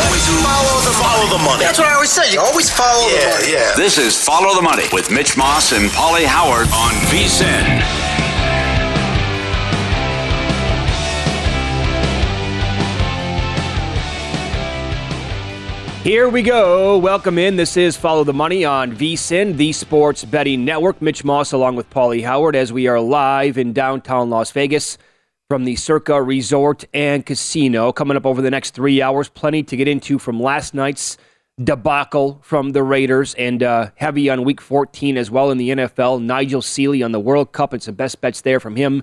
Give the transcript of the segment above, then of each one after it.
Always follow the follow the money. That's what I always say. You always follow yeah, the money. Yeah. This is Follow the Money with Mitch Moss and Paulie Howard on VSIN. Here we go. Welcome in. This is Follow the Money on VSIN, the Sports Betting Network. Mitch Moss along with Paulie Howard as we are live in downtown Las Vegas from the Circa Resort and Casino. Coming up over the next three hours, plenty to get into from last night's debacle from the Raiders and uh, heavy on week 14 as well in the NFL. Nigel Seeley on the World Cup and some best bets there from him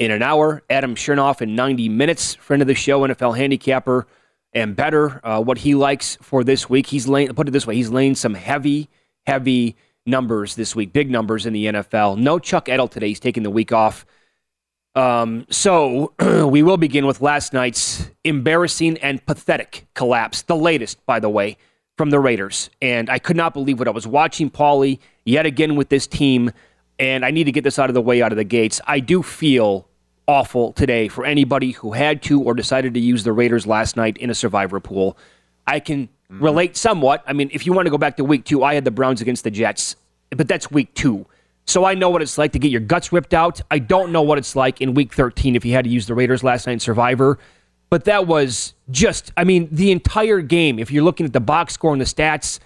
in an hour. Adam Chernoff in 90 minutes, friend of the show, NFL handicapper and better uh, what he likes for this week. He's laying, put it this way, he's laying some heavy, heavy numbers this week, big numbers in the NFL. No Chuck Edel today. He's taking the week off. Um, so we will begin with last night's embarrassing and pathetic collapse, the latest, by the way, from the Raiders. And I could not believe what I was watching, Paulie, yet again with this team. And I need to get this out of the way, out of the gates. I do feel awful today for anybody who had to or decided to use the Raiders last night in a survivor pool. I can mm-hmm. relate somewhat. I mean, if you want to go back to week two, I had the Browns against the Jets, but that's week two. So I know what it's like to get your guts ripped out. I don't know what it's like in week 13 if you had to use the Raiders last night in Survivor. But that was just, I mean, the entire game, if you're looking at the box score and the stats,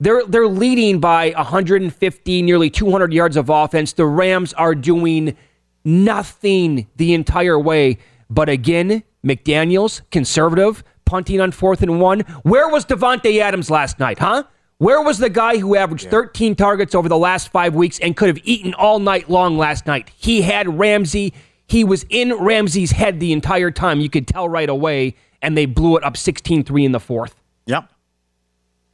they're, they're leading by 150, nearly 200 yards of offense. The Rams are doing nothing the entire way. But again, McDaniels, conservative, punting on fourth and one. Where was Davante Adams last night, huh? Where was the guy who averaged yeah. 13 targets over the last five weeks and could have eaten all night long last night? He had Ramsey. He was in Ramsey's head the entire time. You could tell right away, and they blew it up 16 3 in the fourth. Yep.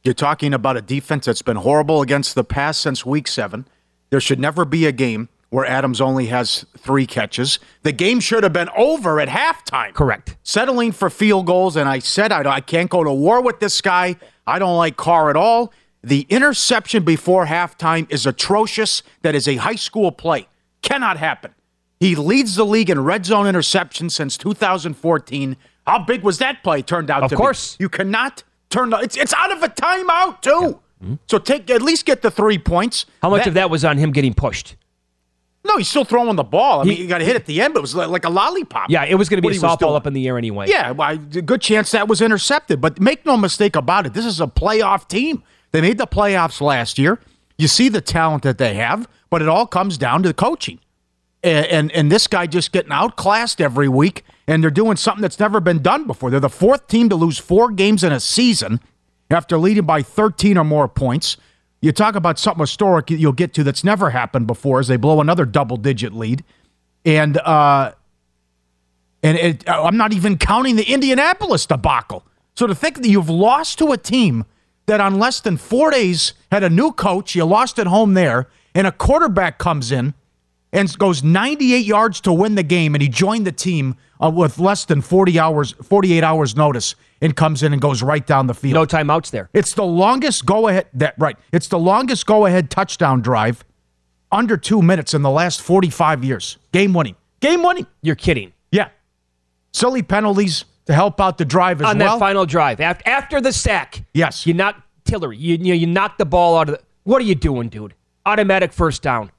You're talking about a defense that's been horrible against the pass since week seven. There should never be a game where Adams only has three catches. The game should have been over at halftime. Correct. Settling for field goals, and I said I, I can't go to war with this guy. I don't like Carr at all. The interception before halftime is atrocious. That is a high school play. Cannot happen. He leads the league in red zone interception since 2014. How big was that play turned out of to course. be? You cannot turn the, it's it's out of a timeout too. Yeah. Mm-hmm. So take at least get the 3 points. How much that, of that was on him getting pushed? No, he's still throwing the ball. I mean, he, got to hit at the end, but it was like, like a lollipop. Yeah, it was going to be a softball up in the air anyway. Yeah, well, good chance that was intercepted. But make no mistake about it, this is a playoff team. They made the playoffs last year. You see the talent that they have, but it all comes down to the coaching. And, and, and this guy just getting outclassed every week. and they're doing something that's never been done before. They're the fourth team to lose four games in a season after leading by 13 or more points. You talk about something historic you'll get to that's never happened before as they blow another double digit lead. And uh, and it, I'm not even counting the Indianapolis debacle. So to think that you've lost to a team that on less than four days had a new coach, you lost at home there, and a quarterback comes in and goes 98 yards to win the game, and he joined the team uh, with less than 40 hours, 48 hours notice, and comes in and goes right down the field. No timeouts there. It's the longest go ahead that right. It's the longest go ahead touchdown drive under two minutes in the last 45 years. Game winning. Game winning. You're kidding. Yeah. Silly penalties to help out the drive as On well. On that final drive, after, after the sack, Yes. you knock Tillery. You, you you knock the ball out of the. What are you doing, dude? Automatic first down.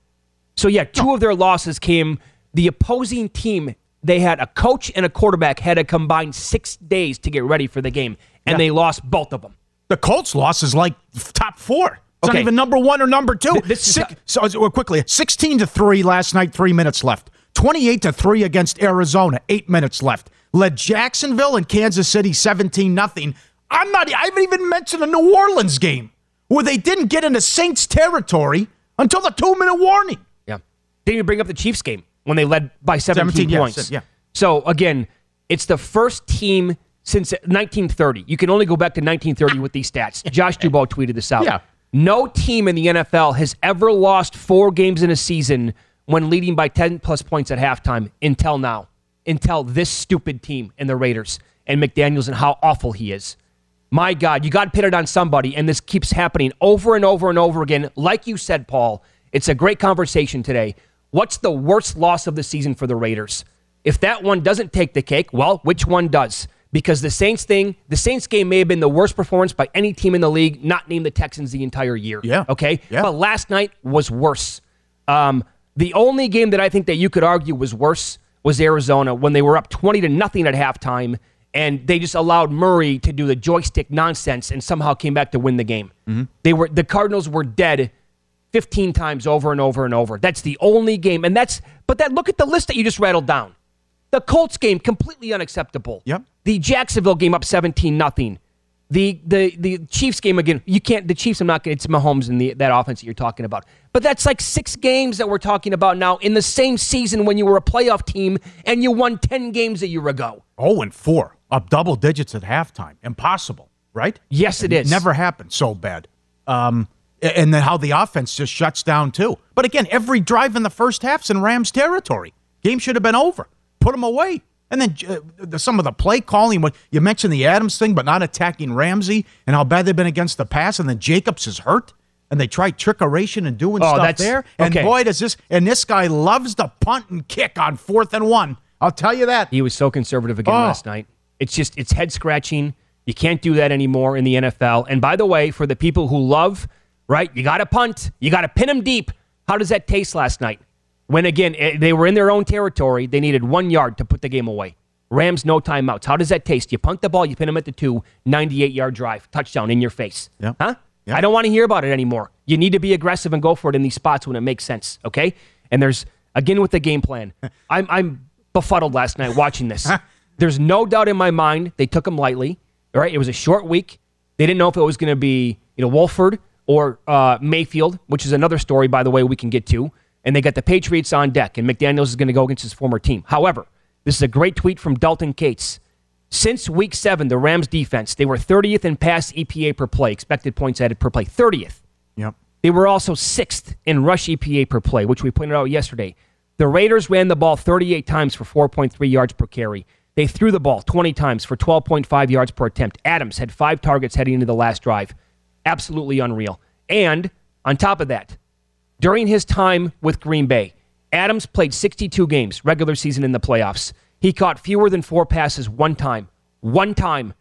So yeah, two of their losses came. The opposing team, they had a coach and a quarterback had a combined six days to get ready for the game, and Yeah. they lost both of them. the Colts loss is like top four. It's not Okay. even number one or number two. Th- this Six- so uh, so, quickly, sixteen to three last night. Three minutes left. Twenty-eight to three against Arizona. Eight minutes left. Led Jacksonville and Kansas City seventeen nothing. I'm not. I haven't even mentioned the New Orleans game where they didn't get into Saints territory until the two-minute warning. Yeah. Didn't even bring up the Chiefs game when they led by 17, 17, yeah, points. yeah. So again, it's the first team since 1930. You can only go back to 1930 with these stats. Josh Dubow tweeted this out. Yeah. No team in the NFL has ever lost four games in a season when leading by 10 plus points at halftime until now. Until this stupid team and the Raiders and McDaniels and how awful he is. My God, you got it on somebody, and this keeps happening over and over and over again. Like you said, Paul, it's a great conversation today. What's the worst loss of the season for the Raiders? If that one doesn't take the cake, well, which one does? Because the Saints thing, the Saints game may have been the worst performance by any team in the league, not named the Texans the entire year. Yeah. Okay? Yeah. But last night was worse. Um, the only game that I think that you could argue was worse was Arizona when they were up 20 to nothing at halftime and they just allowed Murray to do the joystick nonsense and somehow came back to win the game. They were the Cardinals were dead 15 times over and over and over. That's the only game and that's but that look at the list that you just rattled down. The Colts game completely unacceptable. Yep. The Jacksonville game up 17 nothing. The the the Chiefs game again. You can't. The Chiefs. I'm not. It's Mahomes and the that offense that you're talking about. But that's like six games that we're talking about now in the same season when you were a playoff team and you won 10 games a year ago. Oh, and four up double digits at halftime. Impossible, right? Yes, it is. Never happened so bad. Um, and then how the offense just shuts down too. But again, every drive in the first half's in Rams territory. Game should have been over. Put them away. And then uh, the, some of the play calling. What you mentioned the Adams thing, but not attacking Ramsey and how bad they've been against the pass. And then Jacobs is hurt. And they tried trickeration and doing Oh, stuff there. And okay. boy, does this and this guy loves to punt and kick on fourth and one. I'll tell you that. He was so conservative again Oh. last night. It's just it's head scratching. You can't do that anymore in the NFL. And by the way, for the people who love, right, you got to punt, you got to pin them deep. How does that taste last night? When again eh, they were in their own territory, they needed one yard to put the game away. Rams no timeouts. How does that taste? You punt the ball, you pin them at the two, 98 yard drive, touchdown in your face. Yep. Huh? Yep. I don't want to hear about it anymore. You need to be aggressive and go for it in these spots when it makes sense. Okay. And there's again with the game plan. I'm I'm befuddled last night watching this. There's no doubt in my mind they took him lightly. All right. It was a short week. They didn't know if it was going to be you know Wolford or uh, Mayfield, which is another story by the way we can get to. And they got the Patriots on deck, and McDaniels is going to go against his former team. However, this is a great tweet from Dalton Cates. Since week seven, the Rams defense, they were 30th in pass EPA per play, expected points added per play, 30th. Yep. They were also sixth in rush EPA per play, which we pointed out yesterday. The Raiders ran the ball 38 times for 4.3 yards per carry. They threw the ball 20 times for 12.5 yards per attempt. Adams had five targets heading into the last drive. Absolutely unreal. And on top of that, during his time with Green Bay, Adams played 62 games, regular season in the playoffs. He caught fewer than four passes one time. One time.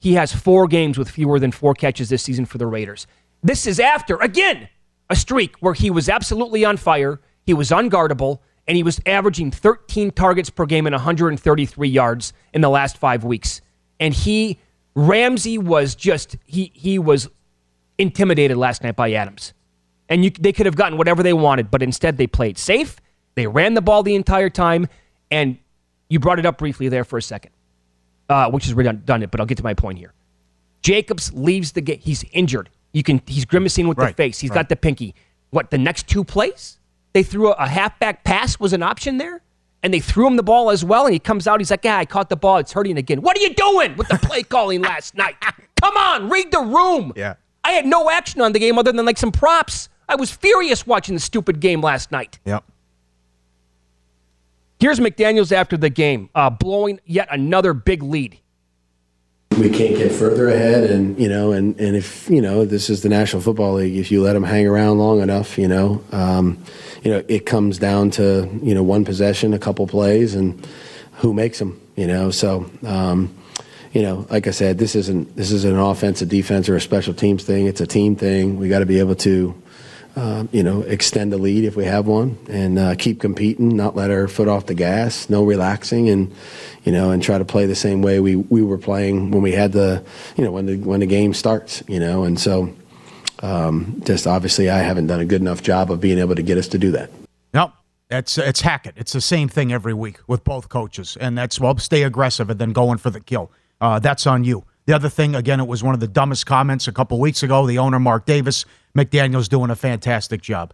He has four games with fewer than four catches this season for the Raiders. This is after, again, a streak where he was absolutely on fire, he was unguardable, and he was averaging 13 targets per game and 133 yards in the last five weeks. And he, Ramsey was just, he, he was intimidated last night by Adams. And you, they could have gotten whatever they wanted, but instead they played safe. They ran the ball the entire time. And You brought it up briefly there for a second, uh, which is redundant, but I'll get to my point here. Jacobs leaves the game. He's injured. You can. He's grimacing with Right, the face. He's right. got the pinky. What the next two plays? They threw a, a halfback pass was an option there, and they threw him the ball as well. And he comes out. He's like, "Yeah, I caught the ball. It's hurting again." What are you doing with the play calling last night? Come on, read the room. Yeah. I had no action on the game other than like some props. I was furious watching the stupid game last night. Yep. Here's McDaniels after the game, uh, blowing yet another big lead. we can't get further ahead and you know and, and if you know this is the national football league if you let them hang around long enough you know um, you know it comes down to you know one possession a couple plays and who makes them you know so um, you know like i said this isn't this isn't an offensive defense or a special teams thing it's a team thing we got to be able to uh, you know, extend the lead if we have one, and uh, keep competing, not let our foot off the gas, no relaxing, and you know, and try to play the same way we, we were playing when we had the, you know, when the when the game starts, you know, and so um, just obviously I haven't done a good enough job of being able to get us to do that. No, it's it's Hackett. It's the same thing every week with both coaches, and that's well, stay aggressive and then going for the kill. Uh, that's on you. The other thing, again, it was one of the dumbest comments a couple weeks ago. The owner, Mark Davis, McDaniel's doing a fantastic job.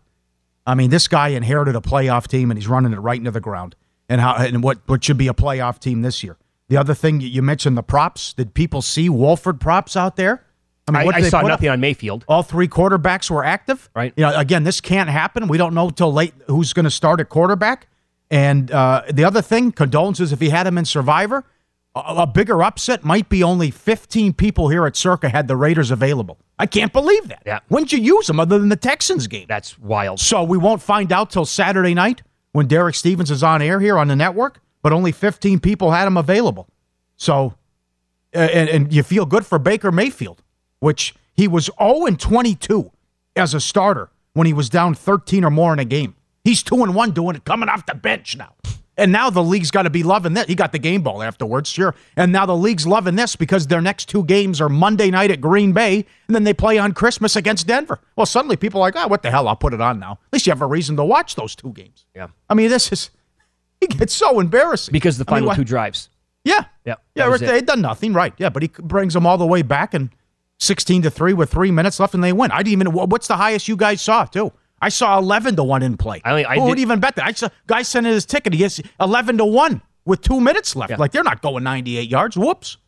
I mean, this guy inherited a playoff team and he's running it right into the ground. And how and what what should be a playoff team this year. The other thing you- mentioned the props. Did people see Wolford props out there? I, what I they saw put up? nothing on Mayfield. all three quarterbacks were active. Right. You know, again, this can't happen. We don't know till late who's going to start at quarterback. And uh, the other thing, condolences if he had him in Survivor. A, bigger upset might be only 15 people here at Circa had the Raiders available. I can't believe that. Yeah. When'd you use them other than the Texans game? That's wild. So we won't find out till Saturday night when Derek Stevens is on air here on the network, but only 15 people had him available. So, and, and you feel good for Baker Mayfield, which he was 0 and 22 as a starter when he was down 13 or more in a game. He's 2 and 1 doing it coming off the bench now. And now the league's got to be loving this. He got the game ball afterwards, sure. And now the league's loving this because their next two games are Monday night at Green Bay, and then they play on Christmas against Denver. Well, suddenly people are like, oh, what the hell? I'll put it on now. At least you have a reason to watch those two games. Yeah. I mean, this is, he gets so embarrassing. Because the I mean, final two drives. Yeah. Yeah, Yeah, right, it. they done nothing, right. Yeah, but he brings them all the way back and 16 to 3 with three minutes left, and they win. I didn't even, what's the highest you guys saw, too? I saw 11 to 1 in play. I only- I Who would even bet that? I saw guy sent in his ticket. He gets 11 to 1 with two minutes left. Yeah. Like, they're not going 98 yards. Whoops.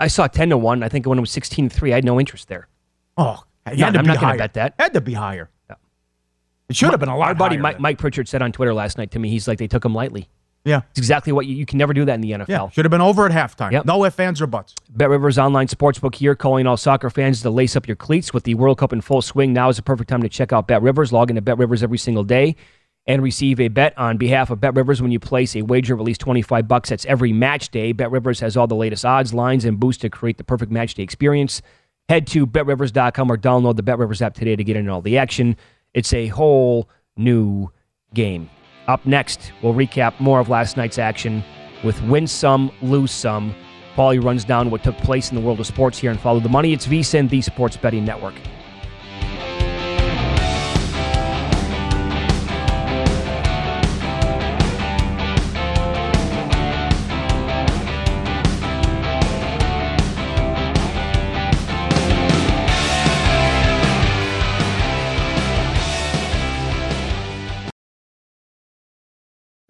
I saw 10 to 1. I think when it was 16 to 3, I had no interest there. Oh, it No, had to I'm be not gonna higher. bet that. Had to be higher. It should have been a lot Our buddy higher Mike, Mike Pritchard said on Twitter last night to me, he's like, they took him lightly. Yeah. It's exactly what you, you can never do that in the NFL. Yeah. Should have been over at halftime. Yep. No ifs, ands, or buts. Bet Rivers Online Sportsbook here, calling all soccer fans to lace up your cleats with the World Cup in full swing. Now is the perfect time to check out Bet Rivers. Log into Bet Rivers every single day and receive a bet on behalf of Bet Rivers when you place a wager of at least 25 bucks. That's every match day. Bet Rivers has all the latest odds, lines, and boosts to create the perfect match day experience. Head to betrivers.com or download the Bet Rivers app today to get in all the action. It's a whole new game. Up next, we'll recap more of last night's action with win some, lose some. Paulie runs down what took place in the world of sports here and follow the money. It's VSIN, the Sports Betting Network.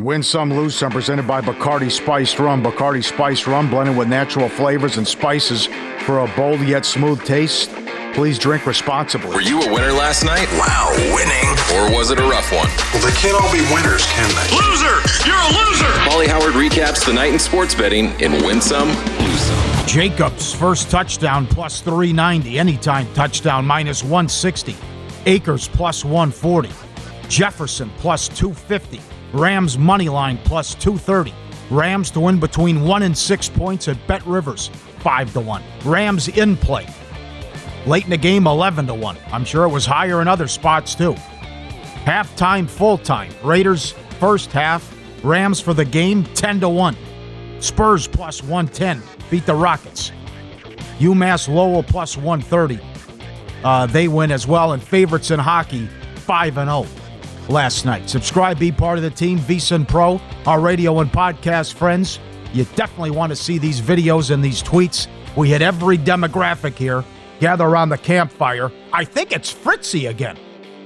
Win some, lose some. Presented by Bacardi Spiced Rum. Bacardi Spiced Rum blended with natural flavors and spices for a bold yet smooth taste. Please drink responsibly. Were you a winner last night? Wow, winning. Or was it a rough one? Well, they can't all be winners, can they? Loser! You're a loser! Paulie Howard recaps the night in sports betting in Win Some, Lose Some. Jacobs first touchdown plus 390. Anytime touchdown minus 160. Akers plus 140. Jefferson plus 250. Rams money line plus 230. Rams to win between 1 and 6 points at Bet Rivers 5 to 1. Rams in play. Late in the game 11 to 1. I'm sure it was higher in other spots too. Halftime, full time. Raiders first half. Rams for the game 10 to 1. Spurs plus 110 beat the Rockets. UMass Lowell plus 130. Uh, they win as well. And favorites in hockey 5 and 0 last night. Subscribe, be part of the team. VSiN Pro, our radio and podcast friends. You definitely want to see these videos and these tweets. We hit every demographic here. Gather around the campfire. I think it's Fritzy again,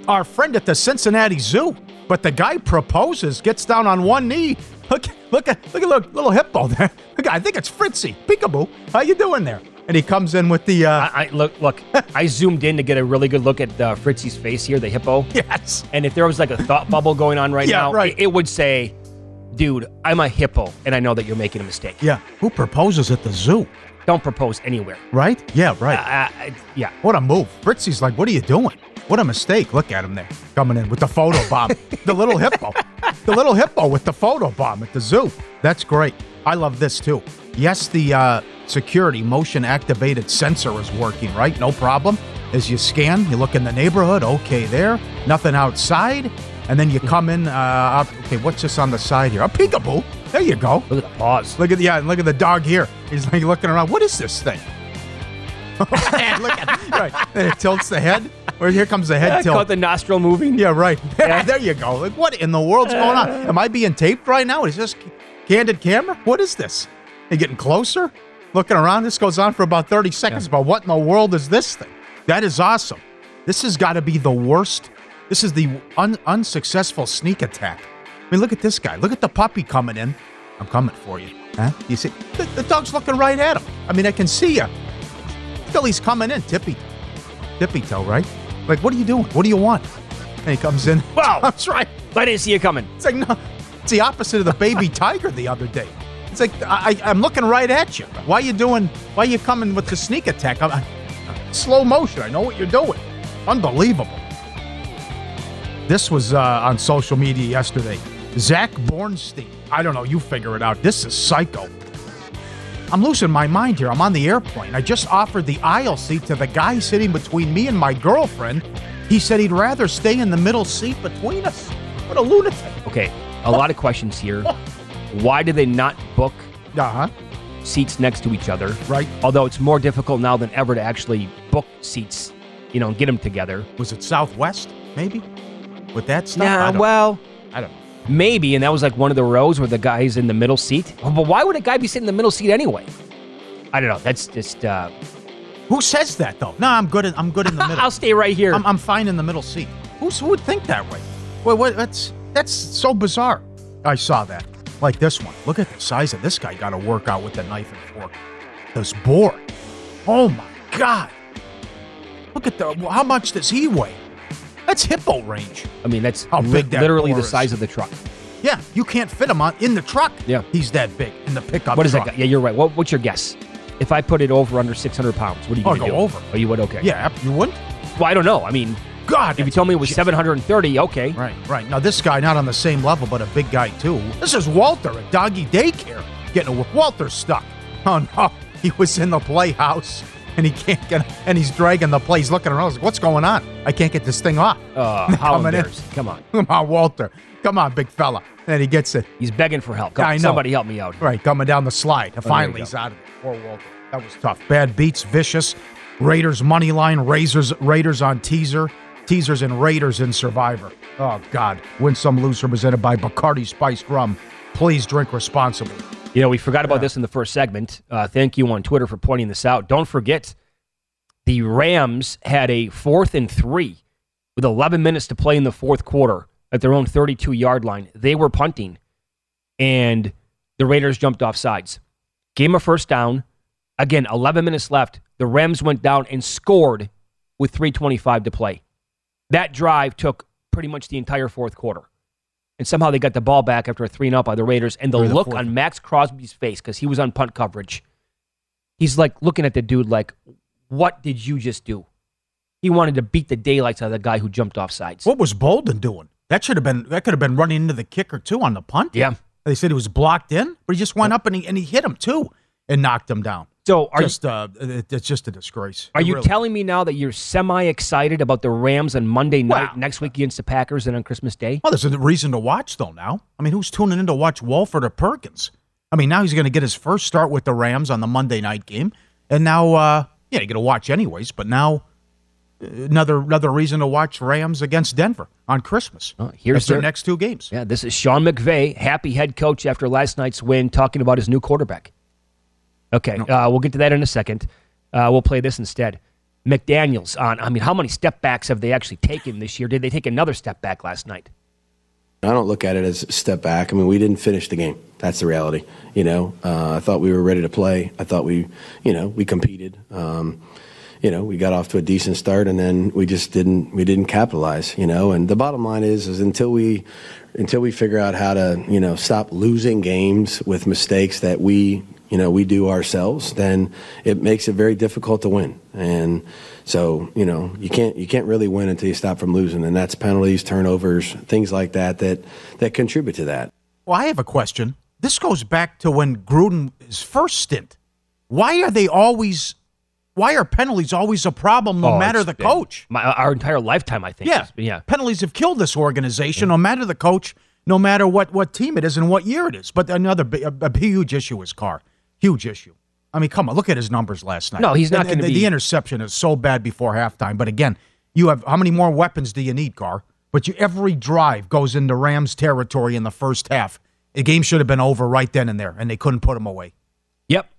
our friend at the Cincinnati Zoo. But the guy proposes, gets down on one knee. Look, look at, look at look, little hippo there. Look, I think it's Fritzy. Peekaboo. How you doing there? And he comes in with the. Uh, I, I look, look. I zoomed in to get a really good look at uh, Fritzy's face here, the hippo. Yes. And if there was like a thought bubble going on right Yeah, now, right. It, it would say, "Dude, I'm a hippo, and I know that you're making a mistake. yeah. Who proposes at the zoo? Don't propose anywhere." Right? Yeah, right. Uh, uh, yeah. What a move. Fritzy's like, what are you doing? What a mistake. Look at him there, coming in with the photo bomb. the little hippo. The little hippo with the photo bomb at the zoo. That's great. I love this too. Yes, the uh, security motion activated sensor is working, right? No problem. As you scan, you look in the neighborhood, okay, there. Nothing outside. And then you come in, uh, okay, what's this on the side here? A peekaboo. There you go. Look at the paws. Look at the yeah, and look at the dog here. He's like looking around. What is this thing? Look at right. And it tilts the head. Or here comes the head I tilt. caught the nostril moving. yeah, right. there you go. Like what in the world's going on? Am I being taped right now? Is this candid camera? What is this? Are you getting closer? Looking around. This goes on for about 30 seconds. But what in the world is this thing? That is awesome. This has got to be the worst. This is the un- unsuccessful sneak attack. I mean, look at this guy. Look at the puppy coming in. I'm coming for you. Huh? You see? The, the dog's looking right at him. I mean, I can see you. Billy's coming in. Tippy. Tippy toe, right? Like, what are you doing? What do you want? And he comes in. Wow. That's right. I didn't see you coming. It's like, no, it's the opposite of the baby tiger the other day. It's like, I, I'm looking right at you. Why are you doing, why are you coming with the sneak attack? I'm, I, slow motion. I know what you're doing. Unbelievable. This was uh, on social media yesterday. Zach Bornstein. I don't know. You figure it out. This is psycho. I'm losing my mind here. I'm on the airplane. I just offered the aisle seat to the guy sitting between me and my girlfriend. He said he'd rather stay in the middle seat between us. What a lunatic. Okay, a lot of questions here. Why do they not book uh-huh. seats next to each other? Right. Although it's more difficult now than ever to actually book seats, you know, and get them together. Was it Southwest, maybe? With that stuff? Nah, I well, I don't know. maybe, and that was like one of the rows where the guy's in the middle seat. Oh, but why would a guy be sitting in the middle seat anyway? I don't know. That's just. Uh, Who says that though? No, I'm good. In, I'm good in the middle. I'll stay right here. I'm, I'm fine in the middle seat. Who's, who would think that way? Well, what, that's that's so bizarre. I saw that. Like this one. Look at the size of this guy. Got to work out with the knife and fork. This boar. Oh my god. Look at the. How much does he weigh? That's hippo range. I mean, that's How big that literally the is. size of the truck. Yeah, you can't fit him on in the truck. Yeah. he's that big in the pickup. What is truck. that? guy? Yeah, you're right. What, what's your guess? If I put it over under 600 pounds, what are you Oh, going to go do? over. Oh, you would? Okay. Yeah, you wouldn't. Well, I don't know. I mean, God, if you told me it was 730, okay. Right, right. Now this guy not on the same level, but a big guy too. This is Walter at doggy daycare getting a Walter's stuck. Oh no, he was in the playhouse and he can't get, and he's dragging the play. He's looking around. He's like, What's going on? I can't get this thing off. Uh, embarrassing. Come on. Come on, Walter. Come on, big fella. And he gets it. He's begging for help. Come, I know. Somebody help me out. Right, coming down the slide. you Finally, he's out of it. Poor Walter. That was tough. Bad beats, vicious. Raiders money line. Razors, Raiders on teaser. Teasers and Raiders in Survivor. Oh God. Win some, lose some. Presented by Bacardi Spiced Rum. Please drink responsibly. You know, we forgot about this in the first segment. Uh, thank you on Twitter for pointing this out. Don't forget, the Rams had a fourth and three with 11 minutes to play in the fourth quarter at their own 32 yard line. They were punting, and the Raiders jumped off sides. Gave 'em a first down. Again, 11 minutes left. The Rams went down and scored with 3.25 to play. That drive took pretty much the entire fourth quarter. And somehow they got the ball back after a 3 and up by the Raiders. And the look on Maxx Crosby's face, because he was on punt coverage, he's like looking at the dude like, what did you just do? He wanted to beat the daylights out of the guy who jumped off sides. What was Bolden doing? That should have been. That could have been running into the kicker too on the punt. Yeah. They said he was blocked in, but he just went up and he and he hit him too and knocked him down. So are just uh, it- it's just a disgrace. Are It you really- telling me now that you're semi excited about the Rams on Monday night next week against the Packers and on Christmas Day? Well, there's a reason to watch though. Now, I mean, who's tuning in to watch Wolford or Perkins? I mean, now he's going to get his first start with the Rams on the Monday night game, and now, uh, yeah, you're going to watch anyways. But now, uh, another another reason to watch Rams against Denver on Christmas. here's That's their their- next two games. Yeah, this is Sean McVay, happy head coach after last night's win, talking about his new quarterback. Okay, uh, we'll get to that in a second. Uh, we'll play this instead. McDaniels on. I mean, how many step backs have they actually taken this year? Did they take another step back last night? I don't look at it as a step back. I mean, we didn't finish the game. That's the reality. You know, uh, I thought we were ready to play. I thought we, you know, we competed. Um, you know, we got off to a decent start, and then we just didn't. We didn't capitalize. You know, and the bottom line is, is until we, until we figure out how to, you know, stop losing games with mistakes that we, you know, we do ourselves, then it makes it very difficult to win. And so, you know, you can't you can't really win until you stop from losing, and that's penalties, turnovers, things like that that that contribute to that. Well, I have a question. This goes back to when Gruden's first stint. Why are they always? Why are penalties always a problem, no Oh, matter the been coach? My, our entire lifetime, I think. Yeah, been- yeah. Penalties have killed this organization, no matter the coach, no matter what what team it is and what year it is. But another bi- a, a huge issue is Carr. Huge issue. I mean, come on, look at his numbers last night. No, he's not gonna the- be- The interception is so bad before halftime. But again, you have how many more weapons do you need, Carr? But you, every drive goes into Rams territory in the first half. The game should have been over right then and there, and they couldn't put him away. Yep.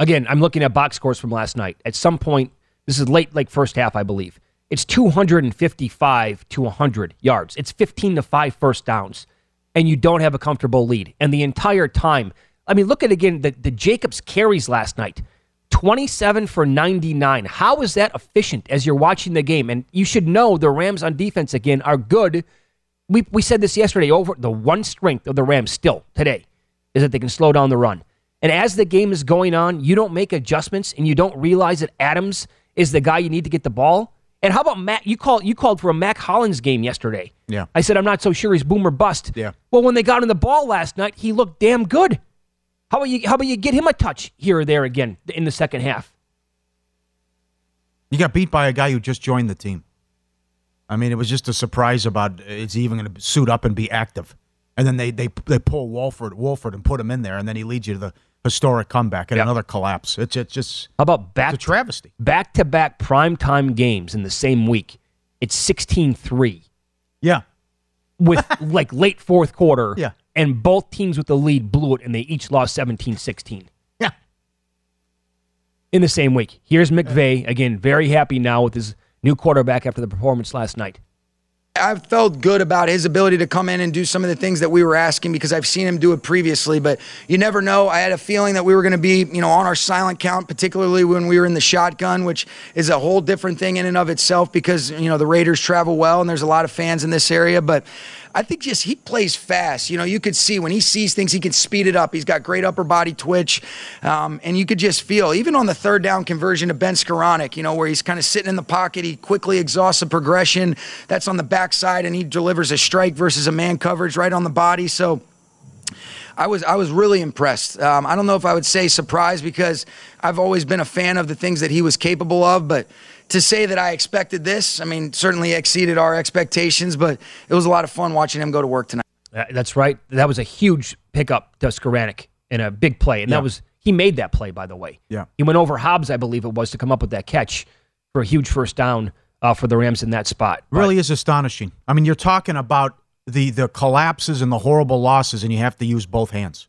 Again, I'm looking at box scores from last night. At some point, this is late, like first half, I believe. It's 255 to 100 yards. It's 15 to 5 first downs, and you don't have a comfortable lead. And the entire time, I mean, look at again the, the Jacobs carries last night 27 for 99. How is that efficient as you're watching the game? And you should know the Rams on defense, again, are good. We, we said this yesterday over the one strength of the Rams still today is that they can slow down the run. And as the game is going on, you don't make adjustments and you don't realize that Adams is the guy you need to get the ball. And how about Matt? You called you called for a Mack Hollins game yesterday. Yeah. I said I'm not so sure he's boom or bust. Yeah. Well, when they got him the ball last night, he looked damn good. How about you? How about you get him a touch here or there again in the second half? You got beat by a guy who just joined the team. I mean, it was just a surprise about uh, is he even going to suit up and be active. And then they they they pull Wolford Wolford and put him in there, and then he leads you to the historic comeback and Yeah. another collapse. It's it's just How about back it's a travesty. back to back primetime games in the same week? It's 16-3 Yeah, with like late fourth quarter. Yeah. And both teams with the lead blew it and they each lost 17-16. Yeah. In the same week. Here's McVay again, very happy now with his new quarterback after the performance last night. I felt good about his ability to come in and do some of the things that we were asking because I've seen him do it previously, but you never know. I had a feeling that we were going to be, you know, on our silent count, particularly when we were in the shotgun, which is a whole different thing in and of itself because, you know, the Raiders travel well and there's a lot of fans in this area, but I think just he plays fast. You know, you could see when he sees things, he can speed it up. He's got great upper body twitch. Um, and you could just feel, even on the third down conversion to Ben Skowronek, you know, where he's kind of sitting in the pocket, he quickly exhausts a progression. That's on the backside, and he delivers a strike versus a man coverage right on the body. So, I was I was really impressed. Um, I don't know if I would say surprised because I've always been a fan of the things that he was capable of, but to say that I expected this, I mean, certainly exceeded our expectations. But it was a lot of fun watching him go to work tonight. That's right. That was a huge pickup to Skowronek in a big play. And Yeah. that was he made that play, by the way. Yeah. He went over Hobbs, I believe it was, to come up with that catch for a huge first down uh, for the Rams in that spot. really is astonishing. I mean, you're talking about the the collapses and the horrible losses, and you have to use both hands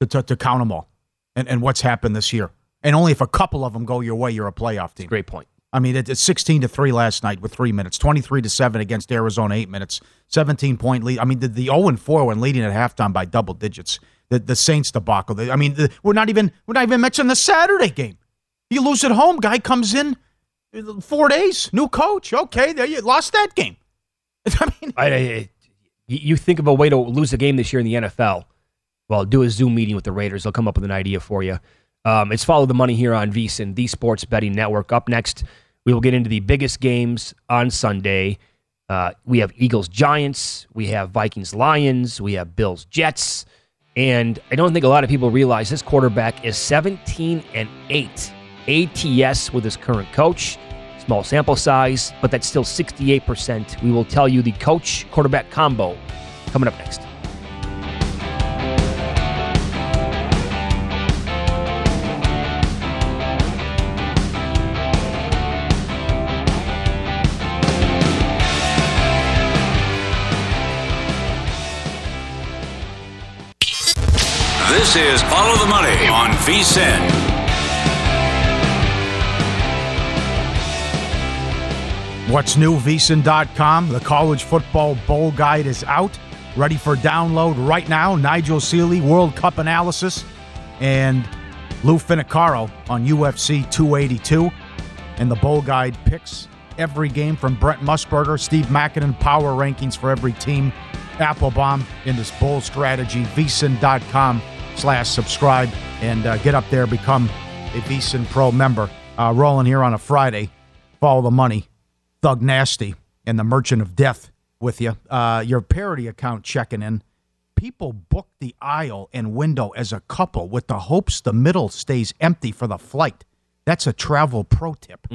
to to, to count them all, and and what's happened this year. And only if a couple of them go your way, you're a playoff team. Great point. I mean, it's 16 to 3 last night with three minutes, 23 to 7 against Arizona, eight minutes, 17 point lead. I mean, the, the 0 and 4 when leading at halftime by double digits. The, the Saints debacle. I mean, the, we're not even we're not even mentioning the Saturday game. You lose at home, guy comes in four days, new coach. Okay, there you lost that game. I mean, I, I- you think of a way to lose a game this year in the NFL. Well, do a Zoom meeting with the Raiders. They'll come up with an idea for you. Um, it's follow the money here on VSiN, the Sports Betting Network. Up next, we will get into the biggest games on Sunday. Uh, we have Eagles Giants, we have Vikings Lions, we have Bills Jets, and I don't think a lot of people realize this quarterback is 17 and 8 ATS with his current coach. Small sample size, but that's still 68%. We will tell you the coach quarterback combo coming up next. VSIN. What's new? VSiN.com. The college football bowl guide is out, ready for download right now. Nigel Seeley, World Cup analysis, and Lou Finicaro on UFC 282. And the bowl guide picks every game from Brent Musburger, Steve Makinen, power rankings for every team. Appelbaum in this bowl strategy. VSiN.com slash subscribe and uh, get up there, become a VSiN Pro member. Uh, rolling here on a Friday. Follow the money. Thug Nasty and the Merchant of Death with you. Uh, your parody account checking in. People book the aisle and window as a couple with the hopes the middle stays empty for the flight. That's a travel pro tip.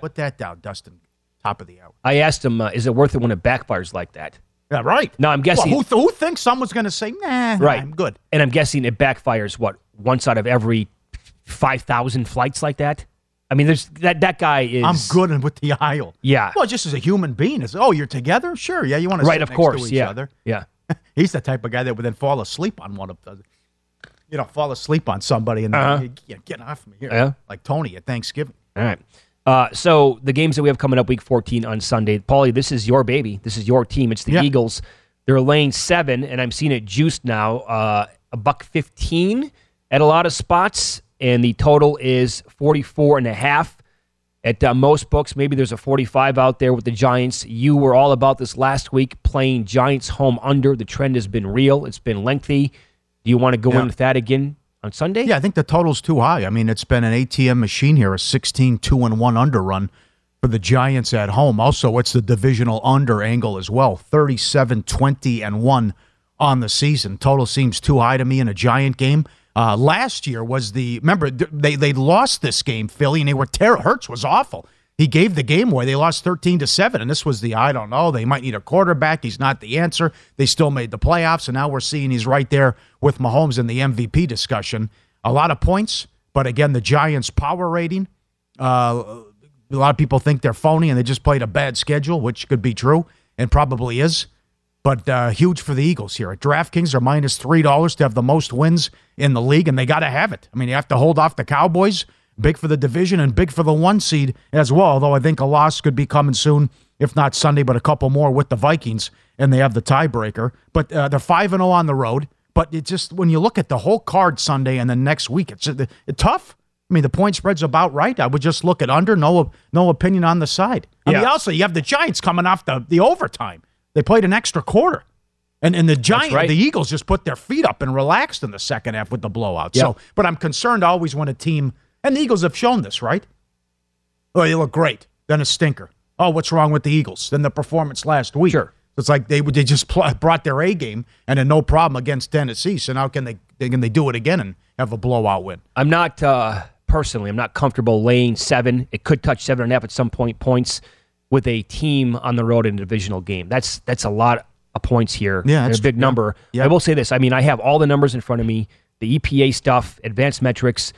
Put that down, Dustin. Top of the hour. I asked him, uh, is it worth it when it backfires like that? Yeah, right. Now I'm guessing. Well, who, who thinks someone's going to say, nah, nah, right. I'm good? And I'm guessing it backfires, what, once out of every 5,000 flights like that? I mean, there's that, that guy is. I'm good with the aisle. Yeah. Well, just as a human being, is oh, you're together? Sure. Yeah, you want to Right, sit of next course, to each yeah. other. Yeah. He's the type of guy that would then fall asleep on one of the, you know, fall asleep on somebody and Uh-huh. then, yeah, get off me here. Yeah. Like Tony at Thanksgiving. All right. Uh, so the games that we have coming up week 14 on Sunday, Paulie, this is your baby. This is your team. It's the Yeah. Eagles. They're laying seven, and I'm seeing it juiced now, uh, a buck 15 at a lot of spots, and the total is 44 and a half. At uh, most books, maybe there's a 45 out there with the Giants. You were all about this last week, playing Giants home under. The trend has been real. It's been lengthy. Do you want to go Yeah. in with that again on Sunday? Yeah, I think the total's too high. I mean, it's been an ATM machine here, a 16 2 and 1 under run for the Giants at home. Also, it's the divisional under angle as well 37 20 and 1 on the season. Total seems too high to me in a Giant game. Uh, last year was the remember they they lost this game Philly and they were terrible. Hurts was awful. He gave the game away. They lost 13 to 7 and this was the I don't know, they might need a quarterback. He's not the answer. They still made the playoffs and now we're seeing he's right there with Mahomes in the MVP discussion. A lot of points, but again, the Giants power rating uh, a lot of people think they're phony and they just played a bad schedule, which could be true and probably is. But uh, huge for the Eagles here. At DraftKings, are minus $3 to have the most wins in the league, and they got to have it. I mean, you have to hold off the Cowboys, big for the division and big for the one seed as well, although I think a loss could be coming soon, if not Sunday, but a couple more with the Vikings, and they have the tiebreaker. But uh, they're 5 and 0 on the road. But it just, when you look at the whole card Sunday and the next week, it's, it's tough. I mean, the point spread's about right. I would just look at under. No, no opinion on the side. I mean, also you have the Giants coming off the the overtime. They played an extra quarter, and and the Giants, right. the Eagles just put their feet up and relaxed in the second half with the blowout. Yep. So, but I'm concerned always when a team and the Eagles have shown this, right? Oh, they look great. Then a stinker. Oh, what's wrong with the Eagles? Then the performance last week. Sure. It's like they they just pl- brought their A game and had no problem against Tennessee. So now can they can they do it again and have a blowout win? I'm not uh, personally. I'm not comfortable laying seven. It could touch seven and a half at some point points with a team on the road in a divisional game. That's that's a lot of points here. Yeah, that's a big number. Yeah. I will say this. I mean, I have all the numbers in front of me. The EPA stuff, advanced metrics.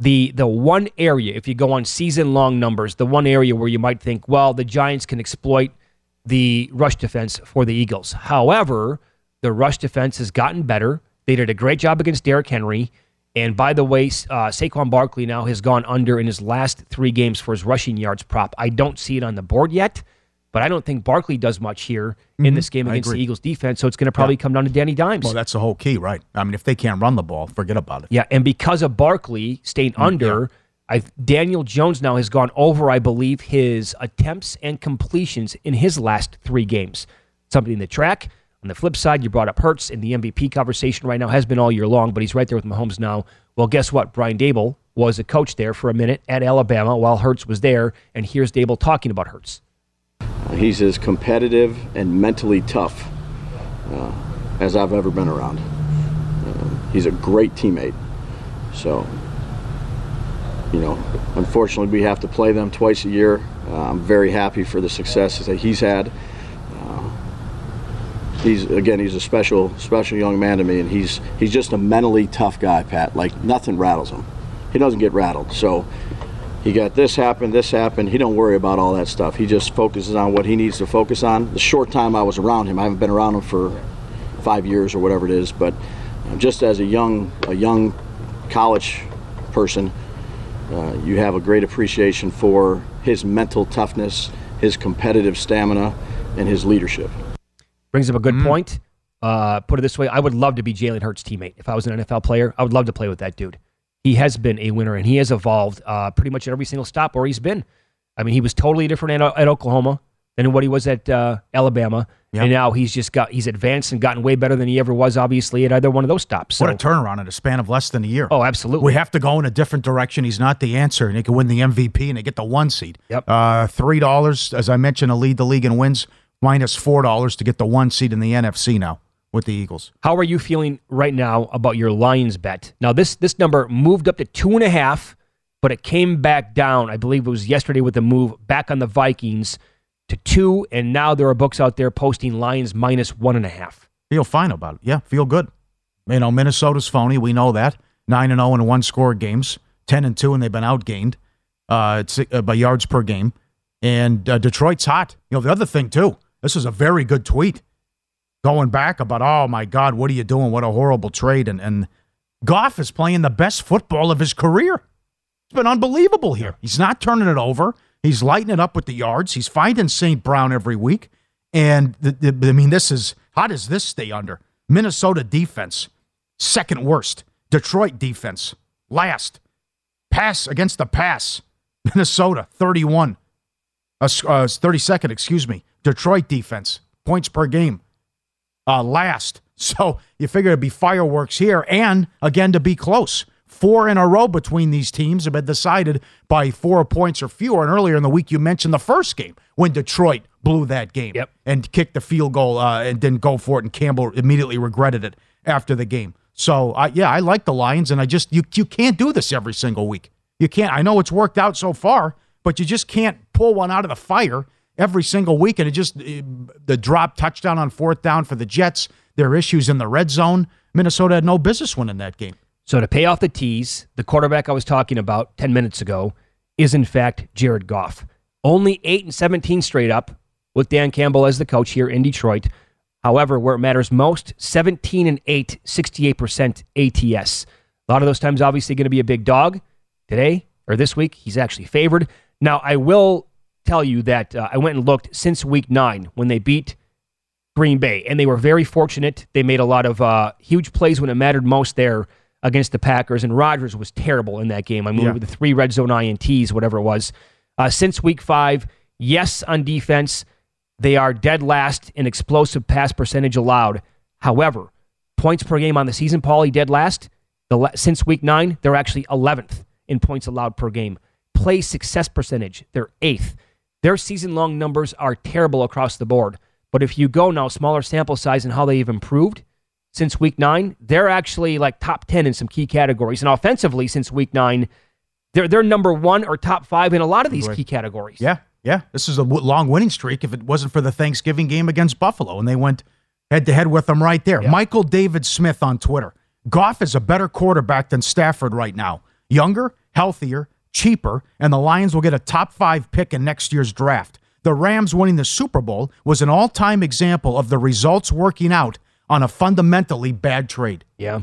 The the one area, if you go on season long numbers, the one area where you might think, well, the Giants can exploit the rush defense for the Eagles. However, the rush defense has gotten better. They did a great job against Derrick Henry. And by the way, uh, Saquon Barkley now has gone under in his last three games for his rushing yards prop. I don't see it on the board yet, but I don't think Barkley does much here in Mhm. this game against the Eagles defense. So it's going to probably come down to Danny Dimes. Well, that's the whole key, right? I mean, if they can't run the ball, forget about it. Yeah, and because of Barkley staying Mm, under, I Daniel Jones now has gone over, I believe, his attempts and completions in his last three games. Something in the track. On the flip side, you brought up Hurts, and the MVP conversation right now has been all year long, but he's right there with Mahomes now. Well, guess what? Brian Daboll was a coach there for a minute at Alabama while Hurts was there, and here's Daboll talking about Hurts. He's as competitive and mentally tough uh, as I've ever been around. Uh, he's a great teammate. So, you know, unfortunately, we have to play them twice a year. Uh, I'm very happy for the successes that he's had. Uh, he's again, he's a special, special young man to me, and he's he's just a mentally tough guy, Pat. Like nothing rattles him. He doesn't get rattled. So he got this happen, this happened. He don't worry about all that stuff. He just focuses on what he needs to focus on. The short time I was around him, I haven't been around him for five years or whatever it is, but uh, just as a young a young college person, uh, you have a great appreciation for his mental toughness, his competitive stamina, and his leadership. Brings up a good point. Uh, put it this way: I would love to be Jalen Hurts' teammate if I was an NFL player. I would love to play with that dude. He has been a winner, and he has evolved uh, pretty much at every single stop where he's been. I mean, he was totally different at, at Oklahoma than what he was at uh, Alabama, and now he's just got he's advanced and gotten way better than he ever was, obviously, at either one of those stops. So, What a turnaround in a span of less than a year. Oh, absolutely. We have to go in a different direction. He's not the answer, and he can win the MVP and they get the one seed. Yep. Uh, Three dollars, as I mentioned, to lead the league in wins, minus four dollars to get the one seed in the NFC now with the Eagles. How are you feeling right now about your Lions bet? Now, this this number moved up to two and a half, but it came back down. I believe it was yesterday with the move back on the Vikings to two, and now there are books out there posting Lions minus one and a half. Feel fine about it. Yeah, feel good. You know, Minnesota's phony. We know that. Nine and zero in one score games. Ten and two, and they've been outgained uh, uh, by yards per game. And uh, Detroit's hot. You know, the other thing too. This is a very good tweet going back about, oh my God, what are you doing? What a horrible trade. And and Goff is playing the best football of his career. It's been unbelievable here. He's not turning it over. He's lighting it up with the yards. He's finding St. Brown every week. And the, the, I mean, this is how does this stay under? Minnesota defense, second worst. Detroit defense, last. Pass against the pass, Minnesota, 31. Uh, uh, 32nd, excuse me. Detroit defense, points per game, uh, last. So you figure it'd be fireworks here, and again to be close. Four in a row between these teams have been decided by four points or fewer. And earlier in the week, you mentioned the first game when Detroit blew that game and kicked the field goal uh, and didn't go for it, and Campbell immediately regretted it after the game. So uh, yeah, I like the Lions, and I just you you can't do this every single week. You can't. I know it's worked out so far, but you just can't pull one out of the fire every single week, and it just eh, the drop touchdown on fourth down for the Jets. There are issues in the red zone. Minnesota had no business winning that game. So to pay off the tease, the quarterback I was talking about 10 minutes ago is in fact Jared Goff. Only 8 and 17 straight up with Dan Campbell as the coach here in Detroit. However, where it matters most, 17 and 8, 68% ATS. A lot of those times obviously going to be a big dog. Today or this week, he's actually favored. Now, I will tell you that uh, I went and looked since week 9 when they beat Green Bay, and they were very fortunate. They made a lot of uh, huge plays when it mattered most there against the Packers, and Rodgers was terrible in that game. I mean, yeah. with the three red zone INTs, whatever it was. Uh, since week five, yes, on defense, they are dead last in explosive pass percentage allowed. However, points per game on the season, Paulie, dead last. The, since week nine, they're actually 11th in points allowed per game. Play success percentage, they're eighth. Their season long numbers are terrible across the board. But if you go now, smaller sample size and how they've improved, since week nine. They're actually like top 10 in some key categories. And offensively, since week nine, they're, they're number one or top five in a lot of these key categories. Yeah. Yeah. This is a long winning streak if it wasn't for the Thanksgiving game against Buffalo. And they went head to head with them right there. Yeah. Michael David Smith on Twitter. Goff is a better quarterback than Stafford right now. Younger, healthier, cheaper, and the Lions will get a top five pick in next year's draft. The Rams winning the Super Bowl was an all time example of the results working out on a fundamentally bad trade. Yeah.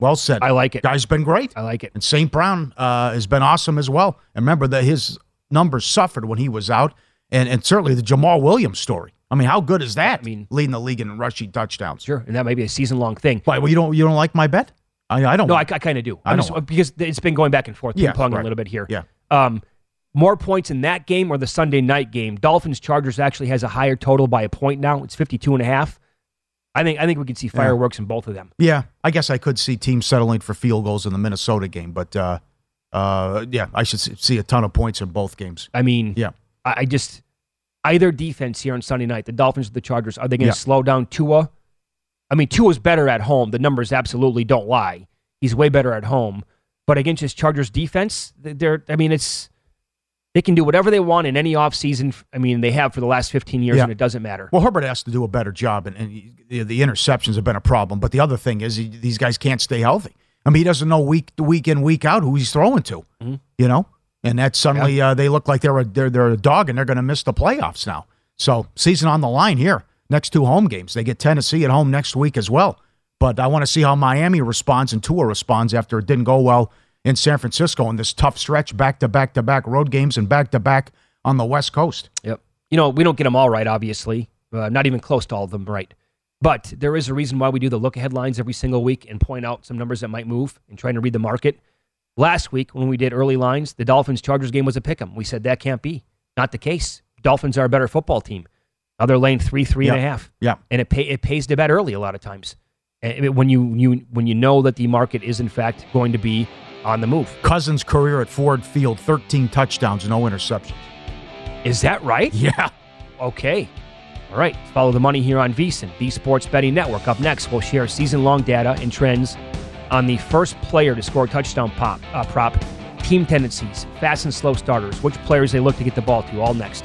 Well said. I like it. Guy's been great. I like it. And St. Brown uh, has been awesome as well. And remember that his numbers suffered when he was out. And, and certainly the Jamaal Williams story. I mean, how good is that? I mean, leading the league in rushing touchdowns. Sure, and that might be a season long thing. Why? Well, you don't you don't like my bet? I, I don't. No, I, I kind of do. I don't because it's been going back and forth, yeah, ping right. a little bit here. Yeah. Um, more points in that game or the Sunday night game. Dolphins Chargers actually has a higher total by a point now. It's 52 and a half. I think I think we could see fireworks yeah. in both of them. Yeah, I guess I could see teams settling for field goals in the Minnesota game, but uh, uh, yeah, I should see a ton of points in both games. I mean, yeah, I just either defense here on Sunday night, the Dolphins or the Chargers, are they going to yeah. slow down Tua? I mean, Tua's better at home. The numbers absolutely don't lie. He's way better at home, but against his Chargers defense, they're I mean, it's they can do whatever they want in any offseason. I mean, they have for the last 15 years, yeah. and it doesn't matter. Well, Herbert has to do a better job, and, and the, the, interceptions have been a problem. But the other thing is, he, these guys can't stay healthy. I mean, he doesn't know week to week in, week out who he's throwing to, mm-hmm. you know? And that suddenly yeah. uh, they look like they're a, they're, they're a dog and they're going to miss the playoffs now. So, season on the line here. Next two home games. They get Tennessee at home next week as well. But I want to see how Miami responds and Tua responds after it didn't go well in San Francisco in this tough stretch, back to back to back road games and back to back on the West Coast. Yep. You know, we don't get them all right, obviously, uh, not even close to all of them right. But there is a reason why we do the look ahead lines every single week and point out some numbers that might move and trying to read the market. Last week, when we did early lines, the Dolphins Chargers game was a pick 'em. We said that can't be. Not the case. Dolphins are a better football team. Now they're three, three yep. and a half. Yeah. And it, pay, it pays to bet early a lot of times. When you, you, when you know that the market is, in fact, going to be on the move. Cousins' career at Ford Field 13 touchdowns, no interceptions. Is that right? Yeah. Okay. All right. Follow the money here on VSIN, the Sports Betting Network. Up next, we'll share season long data and trends on the first player to score a touchdown pop, uh, prop, team tendencies, fast and slow starters, which players they look to get the ball to. All next.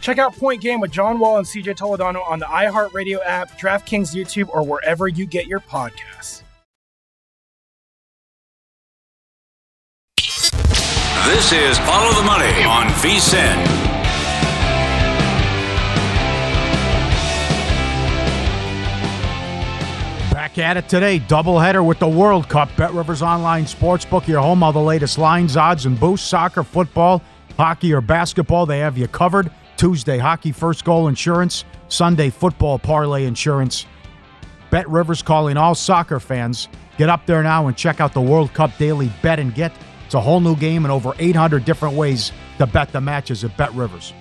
Check out Point Game with John Wall and CJ Toledano on the iHeartRadio app, DraftKings YouTube, or wherever you get your podcasts. This is Follow the Money on VSIN. Back at it today, doubleheader with the World Cup. Bet Rivers Online Sportsbook, your home of the latest lines, odds, and boosts. Soccer, football, hockey, or basketball, they have you covered. Tuesday, hockey first goal insurance. Sunday, football parlay insurance. Bet Rivers calling all soccer fans. Get up there now and check out the World Cup Daily Bet and Get. It's a whole new game and over 800 different ways to bet the matches at Bet Rivers.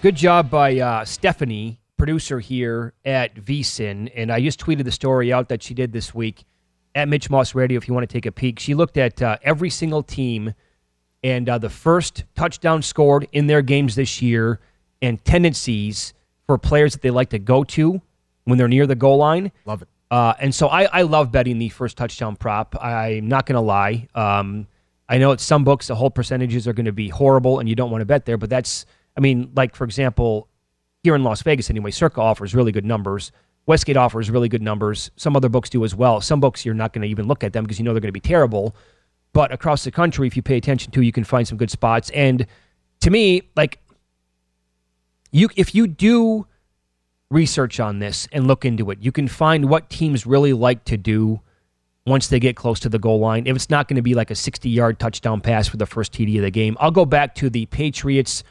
Good job by uh, Stephanie, producer here at VSIN. And I just tweeted the story out that she did this week at Mitch Moss Radio if you want to take a peek. She looked at uh, every single team and uh, the first touchdown scored in their games this year and tendencies for players that they like to go to when they're near the goal line. Love it. Uh, and so I, I love betting the first touchdown prop. I'm not going to lie. Um, I know at some books the whole percentages are going to be horrible and you don't want to bet there, but that's, I mean, like for example, here in Las Vegas anyway, Circa offers really good numbers. Westgate offers really good numbers. Some other books do as well. Some books you're not going to even look at them because you know they're going to be terrible. But across the country, if you pay attention to, you can find some good spots. And to me, like you, if you do research on this and look into it, you can find what teams really like to do once they get close to the goal line. If it's not going to be like a 60 yard touchdown pass for the first TD of the game, I'll go back to the Patriots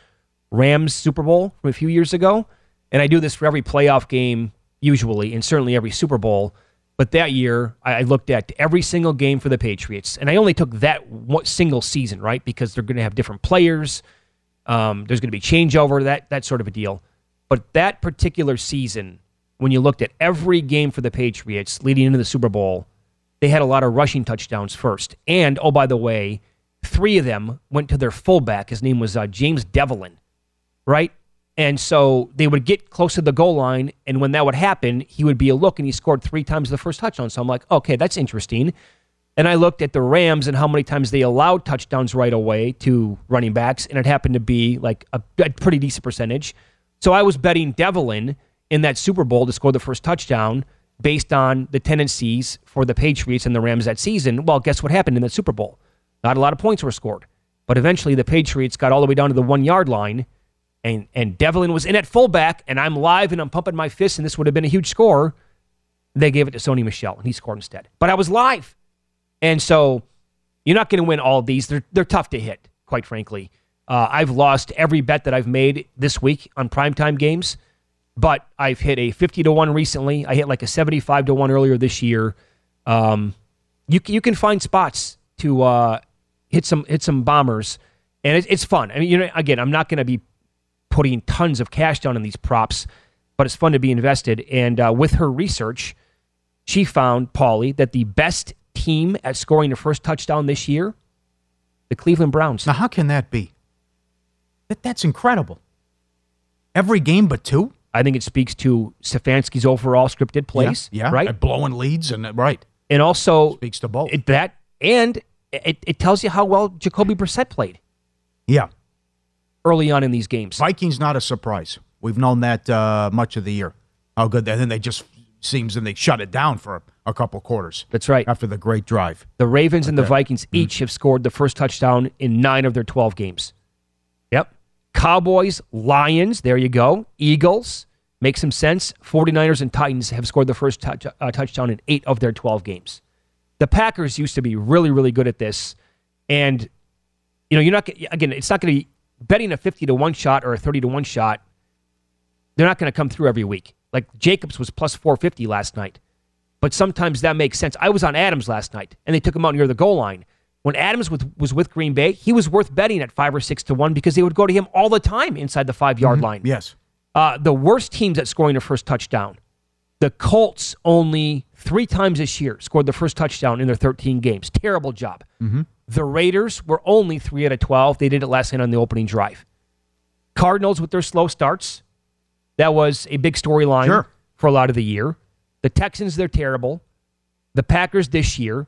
Rams Super Bowl from a few years ago. And I do this for every playoff game, usually, and certainly every Super Bowl. But that year, I looked at every single game for the Patriots, and I only took that one single season, right? Because they're going to have different players. Um, there's going to be changeover, that that sort of a deal. But that particular season, when you looked at every game for the Patriots leading into the Super Bowl, they had a lot of rushing touchdowns first. And oh, by the way, three of them went to their fullback. His name was uh, James Develin, right? And so they would get close to the goal line, and when that would happen, he would be a look, and he scored three times the first touchdown. So I'm like, okay, that's interesting. And I looked at the Rams and how many times they allowed touchdowns right away to running backs, and it happened to be like a, a pretty decent percentage. So I was betting Develin in that Super Bowl to score the first touchdown based on the tendencies for the Patriots and the Rams that season. Well, guess what happened in the Super Bowl? Not a lot of points were scored. But eventually the Patriots got all the way down to the one yard line, and, and Develin was in at fullback, and I'm live and I'm pumping my fists, and this would have been a huge score. They gave it to Sony Michel, and he scored instead. But I was live. And so you're not going to win all these. They're, they're tough to hit, quite frankly. Uh, I've lost every bet that I've made this week on primetime games, but I've hit a 50 to 1 recently. I hit like a 75 to 1 earlier this year. Um, you, you can find spots to uh, hit some hit some bombers, and it, it's fun. I mean, you know, again, I'm not going to be putting tons of cash down on these props, but it's fun to be invested. And uh, with her research, she found, Paulie, that the best team at scoring the first touchdown this year, the Cleveland Browns. Now, how can that be? That, that's incredible. Every game but two? I think it speaks to Stefanski's overall scripted plays. Yeah, yeah. right. And blowing leads and right. And also speaks to both it, that, and it, it tells you how well Jacoby Brissett played. Yeah, early on in these games. Vikings not a surprise. We've known that uh, much of the year. How good, and then they just seems and they shut it down for a couple quarters. That's right. After the great drive, the Ravens and the. Vikings each have scored the first touchdown in nine of their twelve games. Yep. Cowboys, Lions, there you go. Eagles, make some sense. 49ers and Titans have scored the first touch, uh, touchdown in eight of their 12 games. The Packers used to be really, really good at this. And, you know, you're not, again, it's not going to be betting a 50 to 1 shot or a 30 to 1 shot. They're not going to come through every week. Like Jacobs was plus 450 last night. But sometimes that makes sense. I was on Adams last night, and they took him out near the goal line. When Adams was, was with Green Bay, he was worth betting at five or six to one because they would go to him all the time inside the five yard line. Yes. Uh, the worst teams at scoring their first touchdown. The Colts only three times this year scored the first touchdown in their 13 games. Terrible job. Mhm. The Raiders were only three out of 12. They did it last night on the opening drive. Cardinals with their slow starts. That was a big storyline Sure. for a lot of the year. The Texans, they're terrible. The Packers this year,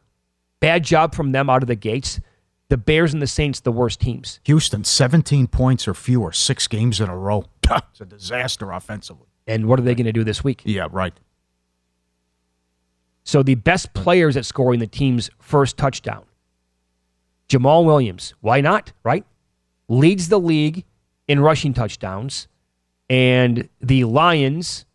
bad job from them out of the gates. The Bears and the Saints, the worst teams. Houston, 17 points or fewer, six games in a row. It's a disaster offensively. And what are they going to do this week? Yeah, right. So the best players at scoring the team's first touchdown. Jamaal Williams. Why not? Right? Leads the league in rushing touchdowns. And the Lions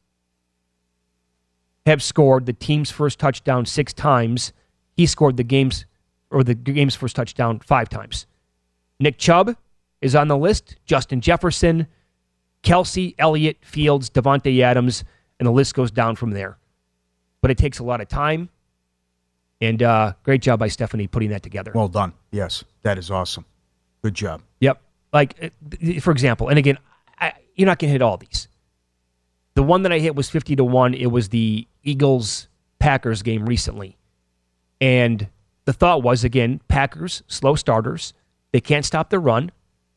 have scored the team's first touchdown six times. He scored the game's or the game's first touchdown five times. Nick Chubb is on the list. Justin Jefferson, Kelce, Elliott, Fields, Davante Adams, and the list goes down from there. But it takes a lot of time. And uh, great job by Stephanie putting that together. Well done. Yes, that is awesome. Good job. Yep. Like, uh, for example, and again, I, you're not going to hit all these. The one that I hit was 50 to 1. It was the Eagles Packers game recently. And the thought was, again, Packers, slow starters. They can't stop the run.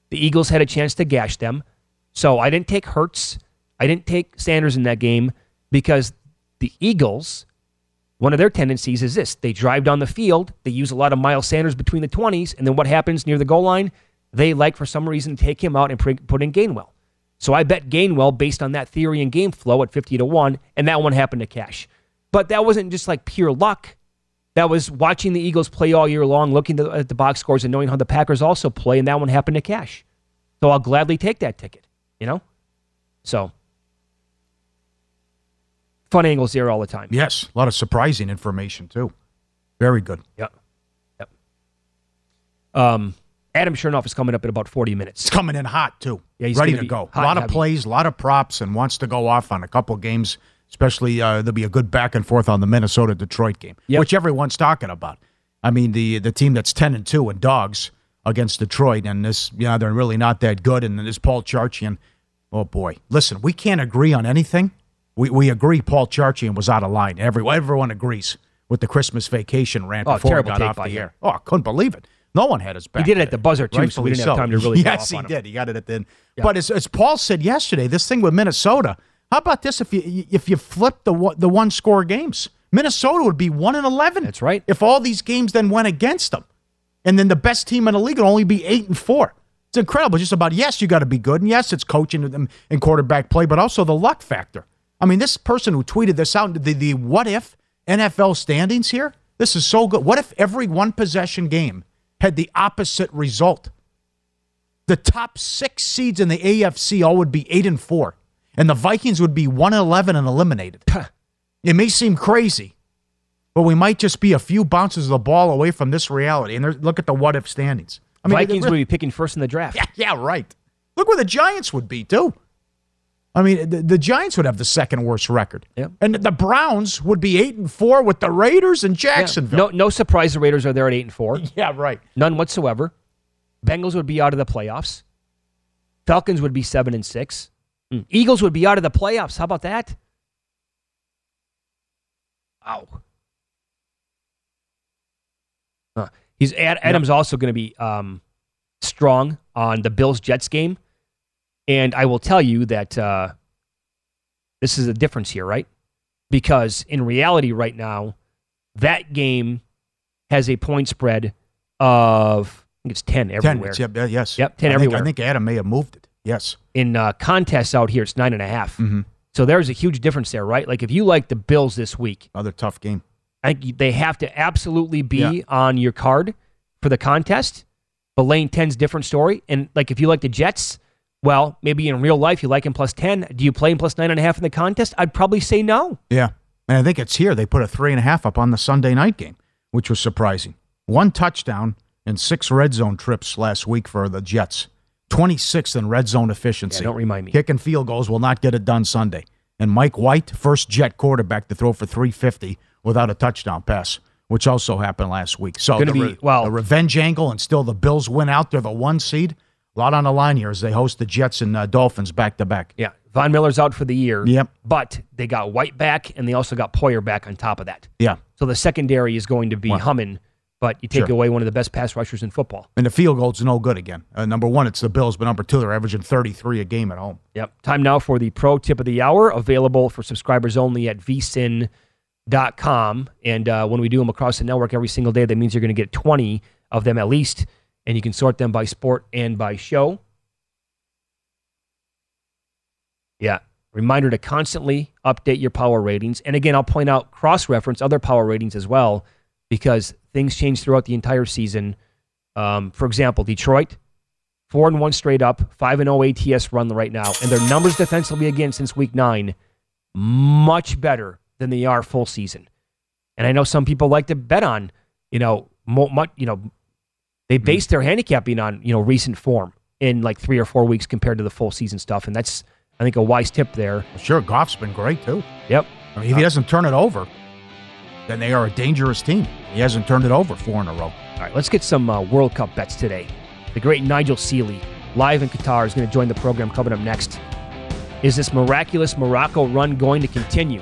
The Eagles had a chance to gash them. So I didn't take Hurts. I didn't take Sanders in that game because the Eagles, one of their tendencies is this they drive down the field, they use a lot of Miles Sanders between the 20s, and then what happens near the goal line? They like, for some reason, take him out and put in Gainwell. So I bet Gainwell based on that theory and game flow at 50 to 1, and that one happened to cash. But that wasn't just like pure luck. That was watching the Eagles play all year long, looking at the box scores and knowing how the Packers also play, and that one happened to cash. So I'll gladly take that ticket, you know? So, fun angles there all the time. Yes, a lot of surprising information too. Very good. Yep. Yep. Um, Adam Chernoff is coming up in about 40 minutes. It's coming in hot too. Yeah, he's ready gonna go. A lot of heavy. plays, a lot of props, and wants to go off on a couple games. Especially uh, there'll be a good back and forth on the Minnesota Detroit game, which everyone's talking about. I mean the the team that's ten and two and dogs against Detroit, and this yeah they're really not that good. And then this Paul Charchian, oh boy, listen, we can't agree on anything. We we agree Paul Charchian was out of line. Everyone everyone agrees with the Christmas vacation rant Oh, before we got off the him. air. Oh, I couldn't believe it. No one had his back. He did it at the buzzer, too, so we didn't have time to really Yes, he did. He got it at the end. But as, as Paul said yesterday, this thing with Minnesota. How about this? If you if you flip the the one score games, Minnesota would be one and eleven. That's right. If all these games then went against them, and then the best team in the league would only be eight and four. It's incredible. Just about yes, you got to be good, and yes, it's coaching and, and quarterback play, but also the luck factor. I mean, this person who tweeted this out, the, the what if NFL standings here. This is so good. What if every one possession game had the opposite result? The top six seeds in the AFC all would be eight and four, and the Vikings would be one and eleven and eliminated. it may seem crazy, but we might just be a few bounces of the ball away from this reality. And look at the what if standings. I mean, Vikings really- be picking first in the draft. yeah, yeah, right. Look where the Giants would be too. I mean, the, the Giants would have the second worst record, Yep. and the Browns would be eight and four with the Raiders and Jacksonville. No, no surprise. The Raiders are there at eight and four. Yeah, right. None whatsoever. Bengals would be out of the playoffs. Falcons would be seven and six. Mm. Eagles would be out of the playoffs. How about that? Wow. Huh. He's Ad, Adam's also going to be um, strong on the Bills Jets game, and I will tell you that uh, this is a difference here, right? Because in reality, right now, that game has a point spread of I think it's ten everywhere. 10, yeah, yes. Yep, ten I think- everywhere. I think Adam may have moved it. Yes. in uh, contests out here, it's nine and a half. Mhm. So there's a huge difference there, right? Like if you like the Bills this week, Another tough game. I think they have to absolutely be Yeah. on your card for the contest. But lane 10's different story. And like if you like the Jets, well, maybe in real life you like him plus 10. Do you play him plus nine and a half in the contest? I'd probably say no. Yeah. And I think it's here. They put a three and a half up on the Sunday night game, which was surprising. One touchdown and six red zone trips last week for the Jets. 26th in red zone efficiency. Yeah, don't remind me. Kicking field goals will not get it done Sunday. And Mike White, first Jet quarterback to throw for 350 without a touchdown pass, which also happened last week. So the, be- re- well- the revenge angle, and still the Bills win out. They're the one seed. A lot on the line here as they host the Jets and uh, Dolphins back to back. Yeah. Von Miller's out for the year. Yep. But they got White back and they also got Poyer back on top of that. Yeah. So the secondary is going to be Well, humming, but you take sure. away one of the best pass rushers in football. And the field goal's no good again. Uh, number one, it's the Bills, but number two, they're averaging 33 a game at home. Yep. Time now for the pro tip of the hour, available for subscribers only at vsin.com. And uh, when we do them across the network every single day, that means you're going to get 20 of them at least. And you can sort them by sport and by show. Yeah. Reminder to constantly update your power ratings. And again, I'll point out cross reference other power ratings as well because things change throughout the entire season. Um, for example, Detroit, four and one straight up, five and zero ATS run right now, and their numbers defensively again since week nine, much better than they are full season. And I know some people like to bet on, you know, mo- much, you know, they base their handicapping on you know recent form in like three or four weeks compared to the full season stuff, and that's I think a wise tip there. Sure, Goff's been great too. Yep. I mean, if he doesn't turn it over, then they are a dangerous team. He hasn't turned it over four in a row. All right, let's get some uh, World Cup bets today. The great Nigel Seeley, live in Qatar, is going to join the program coming up next. Is this miraculous Morocco run going to continue?